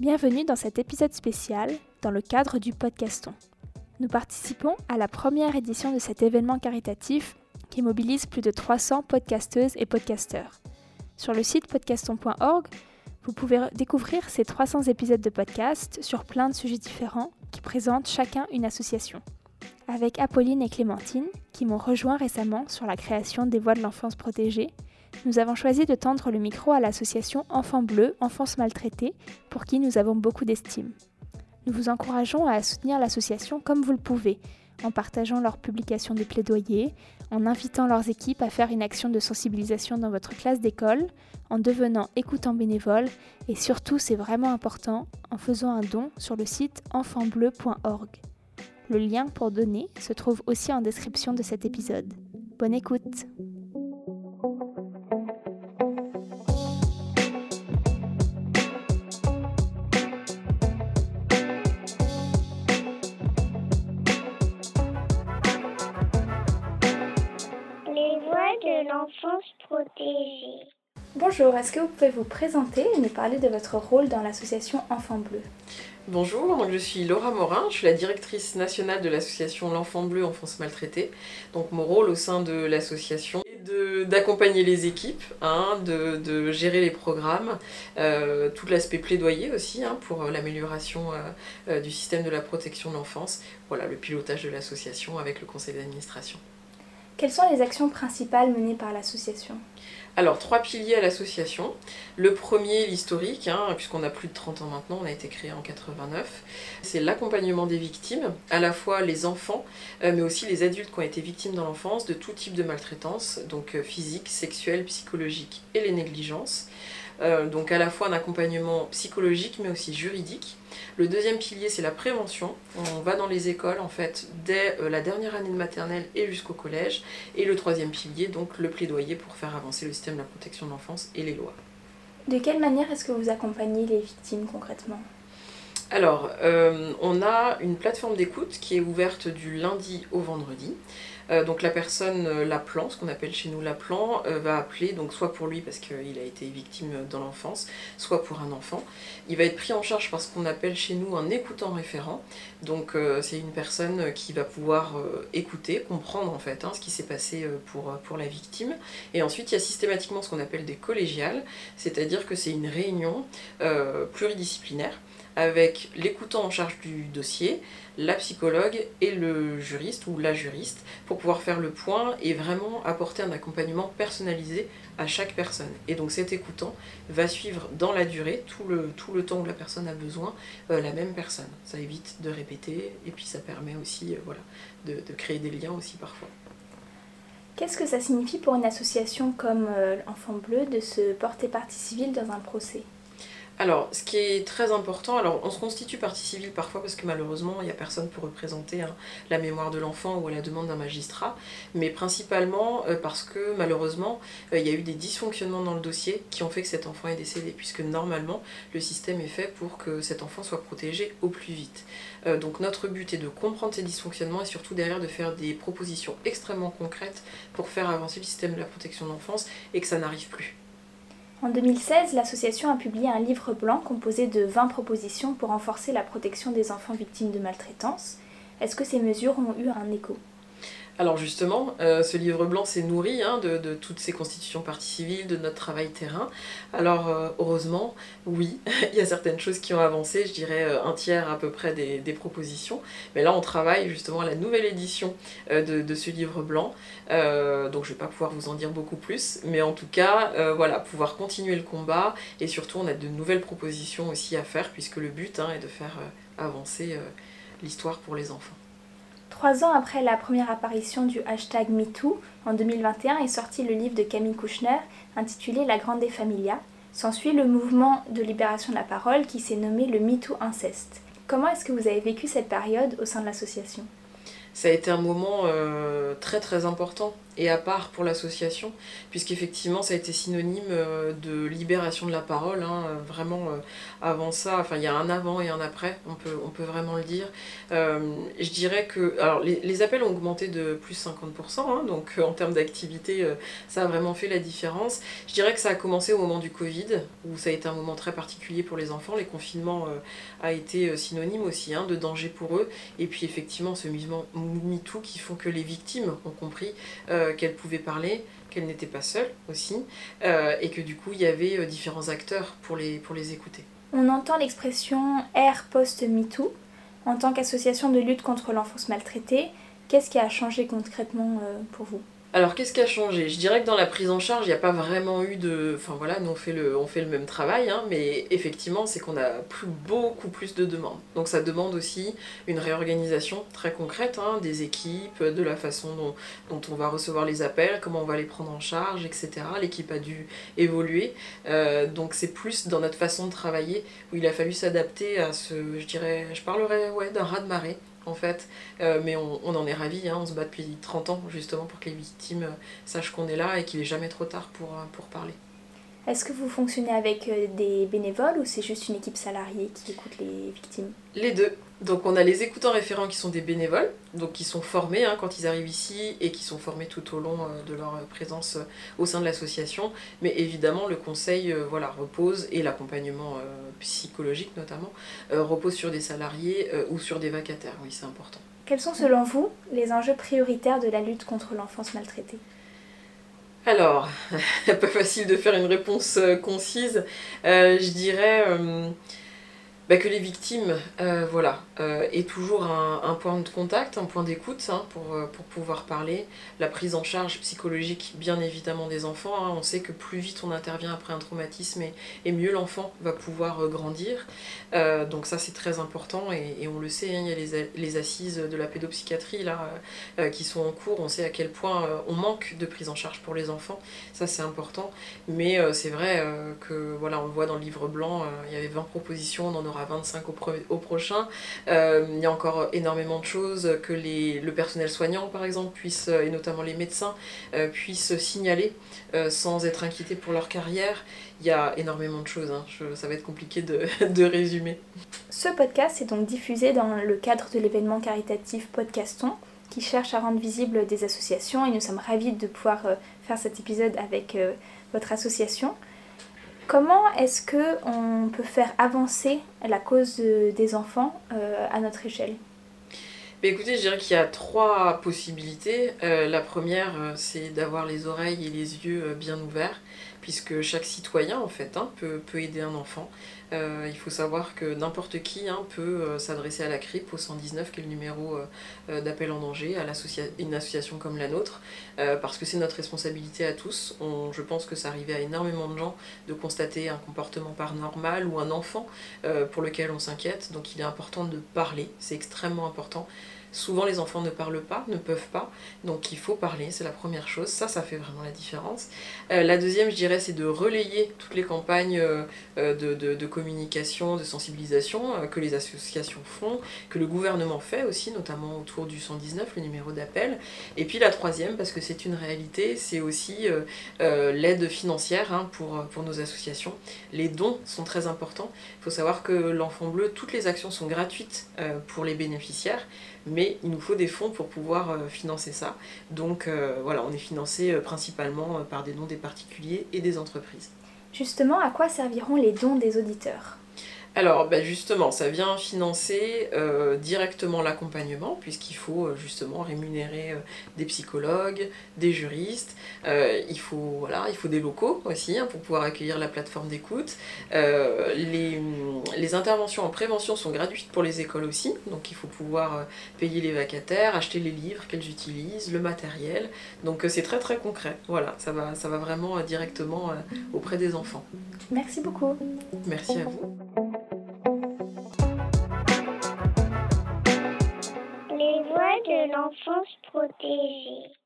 Bienvenue dans cet épisode spécial dans le cadre du Podcaston. Nous participons à la première édition de cet événement caritatif qui mobilise plus de 300 podcasteuses et podcasteurs. Sur le site podcaston.org, vous pouvez découvrir ces 300 épisodes de podcast sur plein de sujets différents qui présentent chacun une association. Avec Apolline et Clémentine, qui m'ont rejoint récemment sur la création des voix de l'enfance protégée, nous avons choisi de tendre le micro à l'association Enfants Bleus, Enfance Maltraitée, pour qui nous avons beaucoup d'estime. Nous vous encourageons à soutenir l'association comme vous le pouvez, en partageant leurs publications de plaidoyer, en invitant leurs équipes à faire une action de sensibilisation dans votre classe d'école, en devenant écoutant bénévole et surtout, c'est vraiment important, en faisant un don sur le site enfantbleu.org. Le lien pour donner se trouve aussi en description de cet épisode. Bonne écoute! Bonjour, est-ce que vous pouvez vous présenter et nous parler de votre rôle dans l'association Enfants Bleus? Bonjour, je suis Laura Morin, je suis la directrice nationale de l'association L'Enfant Bleu Enfance Maltraitée. Donc mon rôle au sein de l'association est d'accompagner les équipes, hein, de, gérer les programmes, euh, tout l'aspect plaidoyer aussi hein, pour l'amélioration euh, euh, du système de la protection de l'enfance, voilà le pilotage de l'association avec le conseil d'administration. Quelles sont les actions principales menées par l'association? Alors, trois piliers à l'association. Le premier, l'historique, hein, puisqu'on a plus de 30 ans maintenant, on a été créé en 89. C'est l'accompagnement des victimes, à la fois les enfants, euh, mais aussi les adultes qui ont été victimes dans l'enfance de tout type de maltraitance, donc euh, physique, sexuelle, psychologique et les négligences. Euh, donc à la fois un accompagnement psychologique mais aussi juridique. Le deuxième pilier c'est la prévention. On va dans les écoles en fait dès euh, la dernière année de maternelle et jusqu'au collège. Et le troisième pilier donc le plaidoyer pour faire avancer le système de la protection de l'enfance et les lois. De quelle manière est-ce que vous accompagnez les victimes concrètement? Alors, euh, on a une plateforme d'écoute qui est ouverte du lundi au vendredi. Euh, donc la personne, euh, l'appelant, ce qu'on appelle chez nous l'appelant, va appeler, donc soit pour lui parce qu'il a été victime dans l'enfance, soit pour un enfant. Il va être pris en charge par ce qu'on appelle chez nous un écoutant référent. Donc c'est une personne qui va pouvoir écouter, comprendre en fait hein, ce qui s'est passé pour, pour la victime. Et ensuite il y a systématiquement ce qu'on appelle des collégiales, c'est-à-dire que c'est une réunion pluridisciplinaire avec l'écoutant en charge du dossier, la psychologue et le juriste ou la juriste pour pouvoir faire le point et vraiment apporter un accompagnement personnalisé à chaque personne. Et donc cet écoutant va suivre dans la durée, tout le, temps où la personne a besoin, euh, la même personne. Ça évite de répéter et puis ça permet aussi euh, voilà, de, créer des liens aussi parfois. Qu'est-ce que ça signifie pour une association comme euh, Enfant Bleu de se porter partie civile dans un procès? Alors, ce qui est très important, alors on se constitue partie civile parfois parce que malheureusement il n'y a personne pour représenter hein, la mémoire de l'enfant ou à la demande d'un magistrat, mais principalement euh, parce que malheureusement euh, il y a eu des dysfonctionnements dans le dossier qui ont fait que cet enfant est décédé, puisque normalement le système est fait pour que cet enfant soit protégé au plus vite. Euh, donc notre but est de comprendre ces dysfonctionnements et surtout derrière de faire des propositions extrêmement concrètes pour faire avancer le système de la protection de l'enfance et que ça n'arrive plus. En 2016, l'association a publié un livre blanc composé de 20 propositions pour renforcer la protection des enfants victimes de maltraitance. Est-ce que ces mesures ont eu un écho? Alors justement, euh, ce livre blanc s'est nourri hein, de, toutes ces constitutions parties civiles, de notre travail terrain. Alors euh, heureusement, oui, il y a certaines choses qui ont avancé, je dirais euh, un tiers à peu près des, propositions. Mais là, on travaille justement à la nouvelle édition de, ce livre blanc. donc je ne vais pas pouvoir vous en dire beaucoup plus, mais en tout cas, voilà, pouvoir continuer le combat et surtout on a de nouvelles propositions aussi à faire puisque le but hein, est de faire avancer l'histoire pour les enfants. Trois ans après la première apparition du hashtag MeToo, en 2021 est sorti le livre de Camille Kouchner intitulé La Grande Familia. S'ensuit le mouvement de libération de la parole qui s'est nommé le MeToo Inceste. Comment est-ce que vous avez vécu cette période au sein de l'association? Ça a été un moment euh, très très important et à part pour l'association, puisqu'effectivement ça a été synonyme euh, de libération de la parole. Hein, vraiment, avant ça, enfin il y a un avant et un après, on peut, on peut vraiment le dire. je dirais que alors, les, appels ont augmenté de plus 50%, hein, donc en termes d'activité, ça a vraiment fait la différence. Je dirais que ça a commencé au moment du Covid, où ça a été un moment très particulier pour les enfants. Les confinements a été synonyme aussi hein, de danger pour eux. Et puis effectivement, ce mouvement MeToo qui font que les victimes ont compris euh, qu'elles pouvaient parler, qu'elles n'étaient pas seules aussi, euh, et que du coup, il y avait euh, différents acteurs pour les, pour les écouter. On entend l'expression Air post-MeToo. En tant qu'association de lutte contre l'enfance maltraitée, qu'est-ce qui a changé concrètement pour vous? Alors qu'est-ce qui a changé? Je dirais que dans la prise en charge, il n'y a pas vraiment eu de... Enfin voilà, nous on fait le, on fait le même travail, hein, mais effectivement c'est qu'on a plus, beaucoup plus de demandes. Donc ça demande aussi une réorganisation très concrète hein, des équipes, de la façon dont, on va recevoir les appels, comment on va les prendre en charge, etc. L'équipe a dû évoluer. Euh, donc c'est plus dans notre façon de travailler où il a fallu s'adapter à ce, je dirais, je parlerais ouais, d'un raz-de-marée en fait. Euh, mais on, en est ravis, hein. on se bat depuis 30 ans justement pour que les victimes euh, sachent qu'on est là et qu'il est jamais trop tard pour, euh, pour parler. Est-ce que vous fonctionnez avec des bénévoles ou c'est juste une équipe salariée qui écoute les victimes? Les deux. Donc on a les écoutants référents qui sont des bénévoles, donc qui sont formés hein, quand ils arrivent ici et qui sont formés tout au long euh, de leur présence euh, au sein de l'association. Mais évidemment le conseil euh, voilà, repose, et l'accompagnement psychologique notamment, repose sur des salariés ou sur des vacataires, oui c'est important. Quels sont selon vous les enjeux prioritaires de la lutte contre l'enfance maltraitée? Alors, pas facile de faire une réponse concise. je dirais bah, que les victimes euh, voilà, euh, aient toujours un, point de contact, un point d'écoute hein, pour, euh, pour pouvoir parler. La prise en charge psychologique, bien évidemment, des enfants. Hein. On sait que plus vite on intervient après un traumatisme et, mieux l'enfant va pouvoir grandir. donc ça, c'est très important et, on le sait, hein, il y a les, les, assises de la pédopsychiatrie là, qui sont en cours. On sait à quel point on manque de prise en charge pour les enfants. Ça, c'est important. Mais c'est vrai que, voilà, on voit dans le livre blanc, il y avait 20 propositions, on en aura 25 au, prochain. Euh, il y a encore énormément de choses que les, le personnel soignant, par exemple, puisse, euh, et notamment les médecins, euh, puissent signaler sans être inquiétés pour leur carrière. Il y a énormément de choses, hein. ça va être compliqué de, de, résumer. Ce podcast est donc diffusé dans le cadre de l'événement caritatif Podcaston qui cherche à rendre visibles des associations et nous sommes ravis de pouvoir faire cet épisode avec votre association. Comment est-ce que on peut faire avancer la cause des enfants euh, à notre échelle? Écoutez, je dirais qu'il y a trois possibilités. Euh, la première, euh, c'est d'avoir les oreilles et les yeux bien ouverts puisque chaque citoyen en fait hein, peut, aider un enfant. Euh, il faut savoir que n'importe qui hein, peut euh, s'adresser à la CRIP au 119 qui est le numéro euh, d'appel en danger à une association comme la nôtre parce que c'est notre responsabilité à tous. je pense que ça arrivait à énormément de gens de constater un comportement pas normal ou un enfant pour lequel on s'inquiète donc il est important de parler, c'est extrêmement important. Souvent, les enfants ne parlent pas, ne peuvent pas, donc il faut parler, c'est la première chose. Ça, ça fait vraiment la différence. Euh, la deuxième, je dirais, c'est de relayer toutes les campagnes euh, euh, de, communication, de sensibilisation que les associations font, que le gouvernement fait aussi, notamment autour du 119, le numéro d'appel. Et puis la troisième, parce que c'est une réalité, c'est aussi l'aide financière hein, pour, nos associations. Les dons sont très importants. Il faut savoir que l'Enfant Bleu, toutes les actions sont gratuites pour les bénéficiaires il nous faut des fonds pour pouvoir euh, financer ça. Donc euh, voilà, on est financé euh, principalement par des dons des particuliers et des entreprises. Justement, à quoi serviront les dons des auditeurs? Alors bah, justement, ça vient financer euh, directement l'accompagnement, puisqu'il faut euh, justement rémunérer euh, des psychologues, des juristes, il, faut, voilà, il faut des locaux aussi hein, pour pouvoir accueillir la plateforme d'écoute. Les, les, interventions en prévention sont gratuites pour les écoles aussi, donc il faut pouvoir payer les vacataires, acheter les livres qu'elles utilisent, le matériel. Donc c'est très très concret, voilà, ça va, ça va vraiment directement auprès des enfants. Merci beaucoup. Merci à vous. L'enfance protégée.